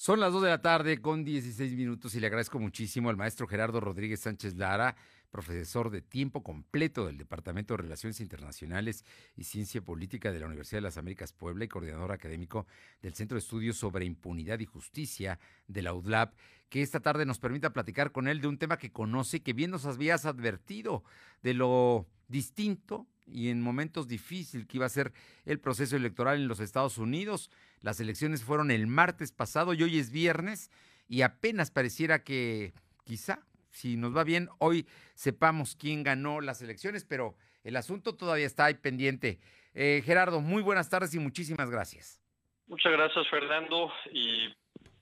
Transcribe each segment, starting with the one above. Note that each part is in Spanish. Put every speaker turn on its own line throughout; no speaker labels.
Son las 2 de la tarde con 16 minutos y le agradezco muchísimo al maestro Gerardo Rodríguez Sánchez Lara, profesor de tiempo completo del Departamento de Relaciones Internacionales y Ciencia Política de la Universidad de las Américas Puebla y coordinador académico del Centro de Estudios sobre Impunidad y Justicia de la UDLAP, que esta tarde nos permita platicar con él de un tema que conoce que bien nos habías advertido de lo distinto y en momentos difíciles que iba a ser el proceso electoral en los Estados Unidos. Las elecciones fueron el martes pasado y hoy es viernes y apenas pareciera que quizá, si nos va bien, hoy sepamos quién ganó las elecciones, pero el asunto todavía está ahí pendiente. Eh, Gerardo, muy buenas tardes y muchísimas gracias.
Muchas gracias, Fernando. Y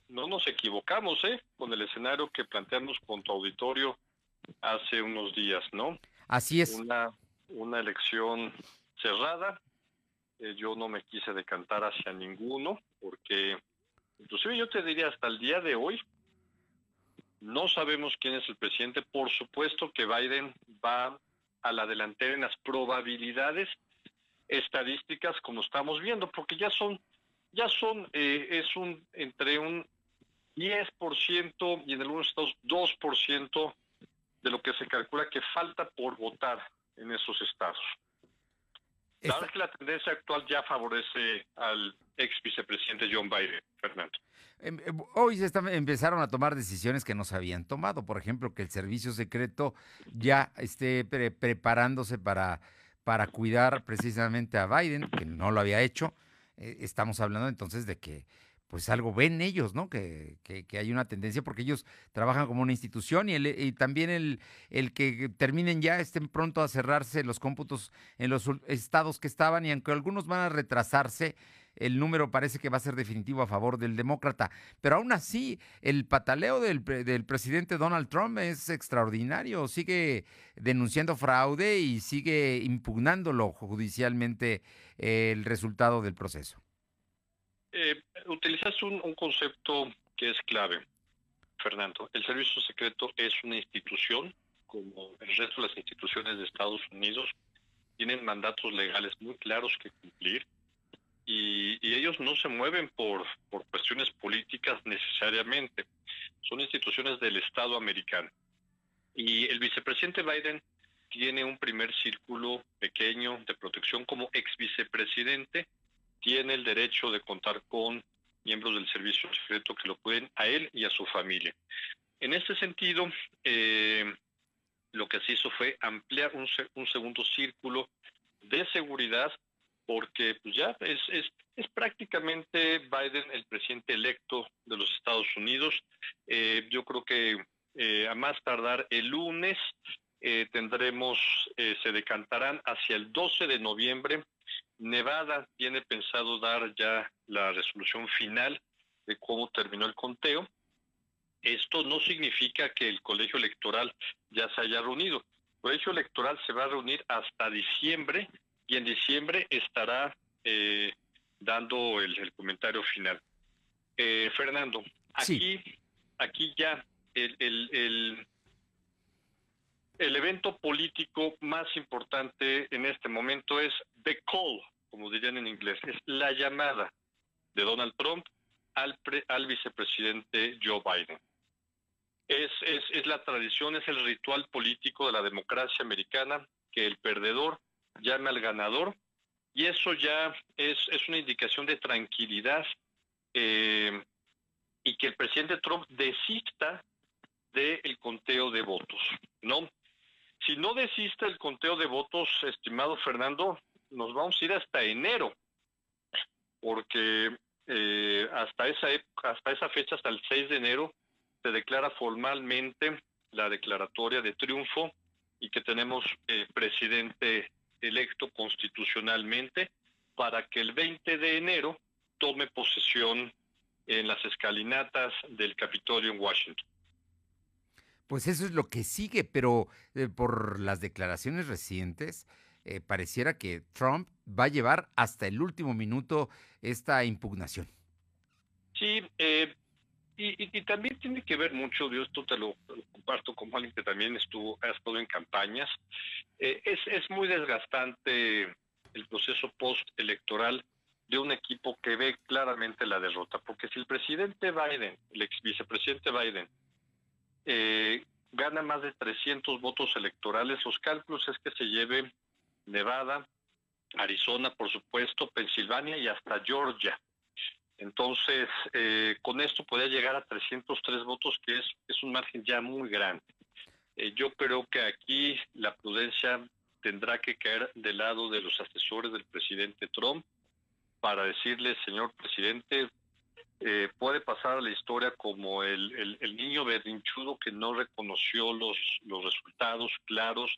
no nos equivocamos, ¿eh? Con el escenario que planteamos con tu auditorio hace unos días, ¿no?
Así es.
Una una elección cerrada. Eh, yo no me quise decantar hacia ninguno, porque inclusive yo te diría hasta el día de hoy, no sabemos quién es el presidente. Por supuesto que Biden va a la delantera en las probabilidades estadísticas como estamos viendo, porque ya son, ya son, eh, es un entre un 10% y en algunos estados 2% de lo que se calcula que falta por votar en esos estados. La que la tendencia actual ya favorece al ex vicepresidente John Biden, Fernando.
Em, em, hoy se empezaron a tomar decisiones que no se habían tomado. Por ejemplo, que el servicio secreto ya esté preparándose para, para cuidar precisamente a Biden, que no lo había hecho. Eh, estamos hablando entonces de que pues algo ven ellos, ¿no? Que, que, hay una tendencia porque ellos trabajan como una institución y, y también el, el, que terminen ya, estén pronto a cerrarse los cómputos en los estados que estaban y aunque algunos van a retrasarse, el número parece que va a ser definitivo a favor del demócrata. Pero aún así, el pataleo del, del presidente Donald Trump es extraordinario. Sigue denunciando fraude y sigue impugnándolo judicialmente el resultado del proceso.
Eh, utilizas un, concepto que es clave, Fernando. El servicio secreto es una institución, como el resto de las instituciones de Estados Unidos, tienen mandatos legales muy claros que cumplir y, ellos no se mueven por, por cuestiones políticas necesariamente. Son instituciones del Estado americano. Y el vicepresidente Biden tiene un primer círculo pequeño de protección como ex vicepresidente tiene el derecho de contar con miembros del servicio secreto que lo pueden a él y a su familia. En este sentido, eh, lo que se hizo fue ampliar un, segundo círculo de seguridad porque pues ya es, es, es, prácticamente Biden el presidente electo de los Estados Unidos. Eh, yo creo que eh, a más tardar el lunes tendremos, se decantarán hacia el 12 de noviembre Nevada tiene pensado dar ya la resolución final de cómo terminó el conteo. Esto no significa que el colegio electoral ya se haya reunido. El colegio electoral se va a reunir hasta diciembre y en diciembre estará eh, dando el, comentario final. Eh, Fernando, aquí, aquí ya el, el, el evento político más importante en este momento es the call, como dirían en inglés, es la llamada de Donald Trump al, al vicepresidente Joe Biden. Es, la tradición, es el ritual político de la democracia americana que el perdedor llame al ganador. Y eso ya es, es una indicación de tranquilidad eh, y que el presidente Trump desista del conteo de votos, desiste el conteo de votos, estimado Fernando, nos vamos a ir hasta enero, porque eh, hasta esa hasta esa fecha, hasta el 6 de enero, se declara formalmente la declaratoria de triunfo y que tenemos eh, presidente electo constitucionalmente para que el 20 de enero tome posesión en las escalinatas del Capitolio en Washington.
Pues eso es lo que sigue, pero eh, por las declaraciones recientes, eh, pareciera que Trump va a llevar hasta el último minuto esta impugnación.
Sí, eh, y, también tiene que ver mucho, yo esto te lo, comparto como alguien que también estuvo, ha estado en campañas, es, es muy desgastante el proceso post-electoral de un equipo que ve claramente la derrota. Porque si el presidente Biden, el ex vicepresidente Biden, eh, gana más de 300 votos electorales, los cálculos es que se lleve Nevada, Arizona, por supuesto, Pensilvania y hasta Georgia. Entonces, eh, con esto podría llegar a 303 votos, que es, un margen ya muy grande. Eh, yo creo que aquí la prudencia tendrá que caer del lado de los asesores del presidente Trump para decirle, señor presidente, eh, puede pasar a la historia como el, el, niño berrinchudo que no reconoció los, los resultados claros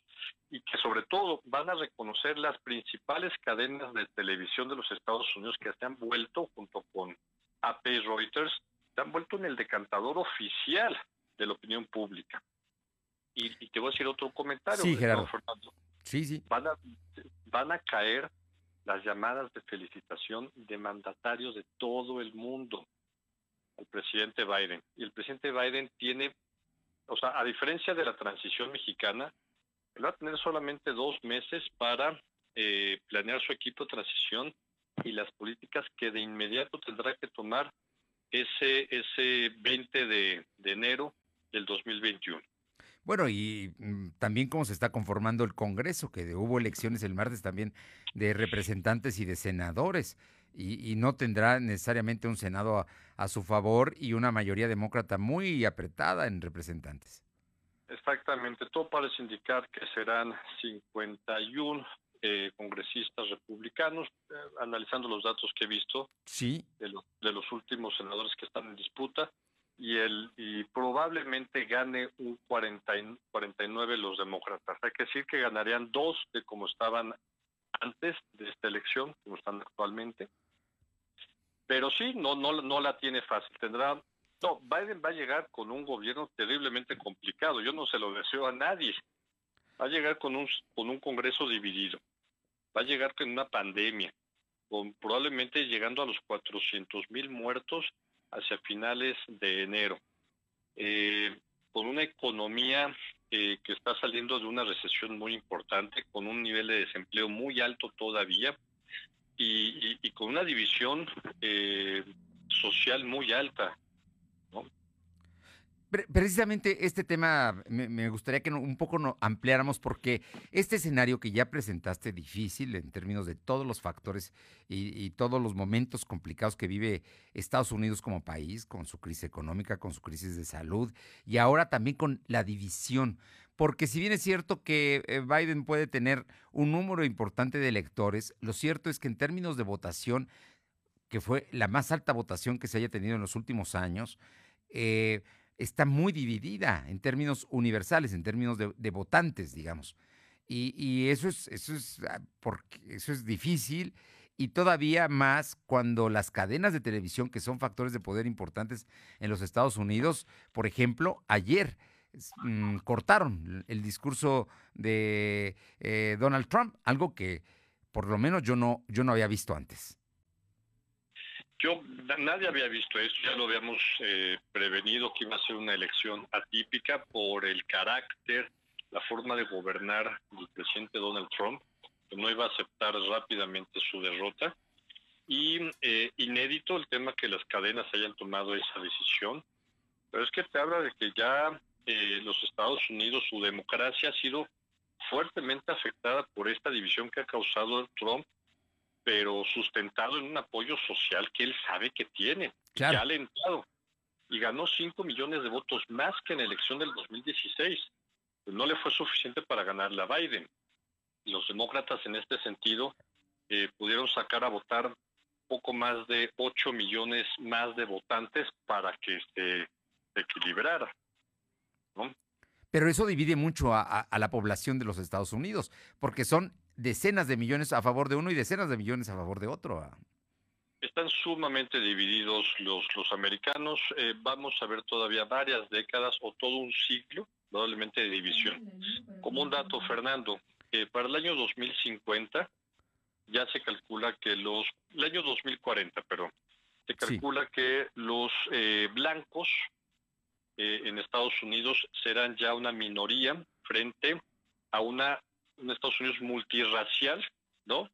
y que sobre todo van a reconocer las principales cadenas de televisión de los Estados Unidos que se han vuelto, junto con AP y Reuters, se han vuelto en el decantador oficial de la opinión pública. Y, te voy a decir otro comentario.
Sí, Gerardo. Sí, sí.
Van a, van a caer las llamadas de felicitación de mandatarios de todo el mundo al presidente Biden. Y el presidente Biden tiene, o sea, a diferencia de la transición mexicana, va a tener solamente dos meses para eh, planear su equipo de transición y las políticas que de inmediato tendrá que tomar ese, ese 20 de, de enero del 2021.
Bueno, y mm, también cómo se está conformando el Congreso, que hubo elecciones el martes también de representantes y de senadores, y, no tendrá necesariamente un Senado a, su favor y una mayoría demócrata muy apretada en representantes.
Exactamente, todo parece indicar que serán 51 eh, congresistas republicanos, eh, analizando los datos que he visto
sí.
de, de los últimos senadores que están en disputa y el y probablemente gane un 40, 49 los demócratas. Hay que decir que ganarían dos de como estaban antes de esta elección, como están actualmente. Pero sí, no no no la tiene fácil. Tendrá no, Biden va a llegar con un gobierno terriblemente complicado. Yo no se lo deseo a nadie. Va a llegar con un con un Congreso dividido. Va a llegar con una pandemia, probablemente llegando a los 400 mil muertos hacia finales de enero, eh, con una economía eh, que está saliendo de una recesión muy importante, con un nivel de desempleo muy alto todavía y, con una división eh, social muy alta.
Precisamente este tema me, gustaría que un poco ampliáramos porque este escenario que ya presentaste difícil en términos de todos los factores y, todos los momentos complicados que vive Estados Unidos como país, con su crisis económica, con su crisis de salud y ahora también con la división. Porque si bien es cierto que eh, Biden puede tener un número importante de electores, lo cierto es que en términos de votación, que fue la más alta votación que se haya tenido en los últimos años, eh, está muy dividida en términos universales, en términos de, votantes, digamos. Y, eso, es, eso, es, ah, eso es difícil y todavía más cuando las cadenas de televisión, que son factores de poder importantes en los Estados Unidos, por ejemplo, ayer mm, cortaron el discurso de eh, Donald Trump, algo que por lo menos yo no, yo no había visto antes.
Yo, nadie había visto esto, ya lo habíamos eh, prevenido que iba a ser una elección atípica por el carácter, la forma de gobernar del presidente Donald Trump, que no iba a aceptar rápidamente su derrota. Y eh, inédito el tema que las cadenas hayan tomado esa decisión, pero es que te habla de que ya eh, los Estados Unidos, su democracia ha sido fuertemente afectada por esta división que ha causado Trump pero sustentado en un apoyo social que él sabe que tiene, que ha alentado. Y ganó 5 millones de votos más que en la elección del 2016. Pues no le fue suficiente para ganarle a Biden. Los demócratas en este sentido eh, pudieron sacar a votar poco más de 8 millones más de votantes para que se equilibrara.
Pero eso divide mucho a, la población de los Estados Unidos, porque son decenas de millones a favor de uno y decenas de millones a favor de otro. Ah.
Están sumamente divididos los, los americanos. Eh, vamos a ver todavía varias décadas o todo un siglo probablemente de división. Como un dato, Fernando, para el año 2050 ya se calcula que los, el año 2040, pero se calcula que los eh, blancos eh, en Estados Unidos serán ya una minoría frente a una un Estados Unidos multirracial, ¿no?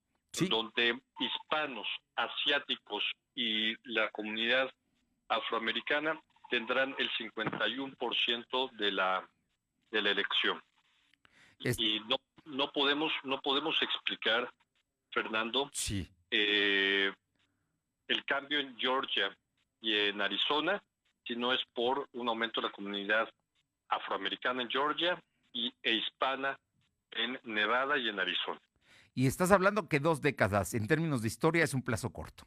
donde hispanos, asiáticos y la comunidad afroamericana tendrán el 51% de la de la elección. Y no no podemos no podemos explicar Fernando
sí.
Eh, el cambio en Georgia y en Arizona si no es por un aumento de la comunidad afroamericana en Georgia y, e hispana en Nevada y en Arizona.
Y estás hablando que dos décadas, en términos de historia, es un plazo corto.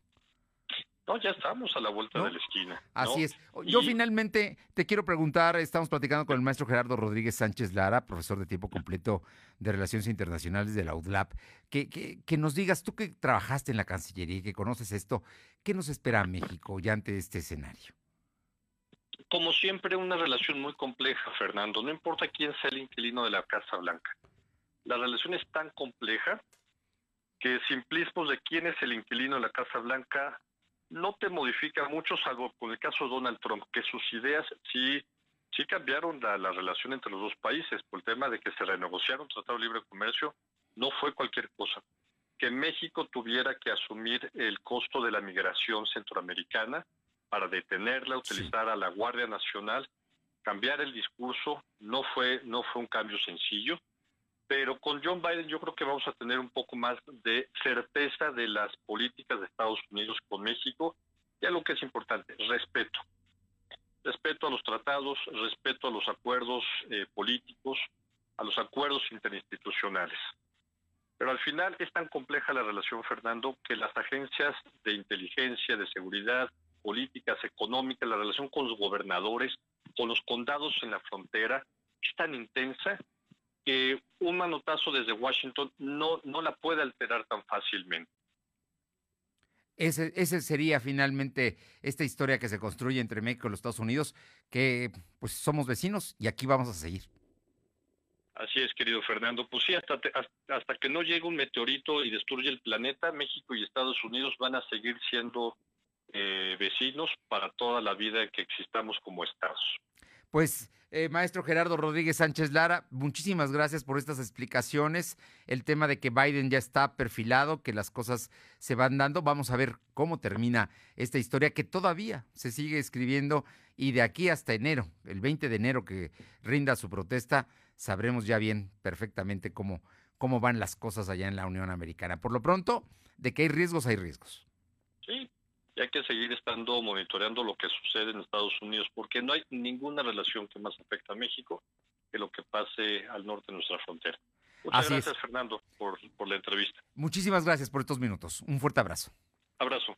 No, ya estamos a la vuelta de la esquina.
Así es. Yo finalmente te quiero preguntar, estamos platicando con el maestro Gerardo Rodríguez Sánchez Lara, profesor de tiempo completo de Relaciones Internacionales de la UDLAP, que, que, que nos digas, tú que trabajaste en la Cancillería y que conoces esto, ¿qué nos espera a México ya ante este escenario?
Como siempre, una relación muy compleja, Fernando. No importa quién sea el inquilino de la Casa Blanca. La relación es tan compleja que simplismos de quién es el inquilino de la Casa Blanca no te modifica mucho, salvo con el caso de Donald Trump, que sus ideas sí, sí cambiaron la, relación entre los dos países por el tema de que se renegociaron un tratado de libre comercio, no fue cualquier cosa. Que México tuviera que asumir el costo de la migración centroamericana para detenerla, utilizar a la Guardia Nacional, cambiar el discurso, no fue, no fue un cambio sencillo pero con John Biden yo creo que vamos a tener un poco más de certeza de las políticas de Estados Unidos con México y a lo que es importante, respeto. Respeto a los tratados, respeto a los acuerdos eh, políticos, a los acuerdos interinstitucionales. Pero al final es tan compleja la relación, Fernando, que las agencias de inteligencia, de seguridad, políticas, económicas, la relación con los gobernadores, con los condados en la frontera, es tan intensa que un manotazo desde Washington no, no la puede alterar tan fácilmente.
Ese, ese sería finalmente esta historia que se construye entre México y los Estados Unidos, que pues somos vecinos y aquí vamos a seguir.
Así es, querido Fernando. Pues sí, hasta, hasta que no llegue un meteorito y destruye el planeta, México y Estados Unidos van a seguir siendo eh, vecinos para toda la vida que existamos como estados.
Pues, eh, maestro Gerardo Rodríguez Sánchez Lara, muchísimas gracias por estas explicaciones. El tema de que Biden ya está perfilado, que las cosas se van dando. Vamos a ver cómo termina esta historia que todavía se sigue escribiendo y de aquí hasta enero, el 20 de enero que rinda su protesta, sabremos ya bien perfectamente cómo, cómo van las cosas allá en la Unión Americana. Por lo pronto, de que hay riesgos, hay riesgos.
Sí, hay que seguir estando monitoreando lo que sucede en Estados Unidos, porque no hay ninguna relación que más afecte a México que lo que pase al norte de nuestra frontera. Muchas gracias, Fernando, por, por la entrevista.
Muchísimas gracias por estos minutos. Un fuerte abrazo.
Abrazo.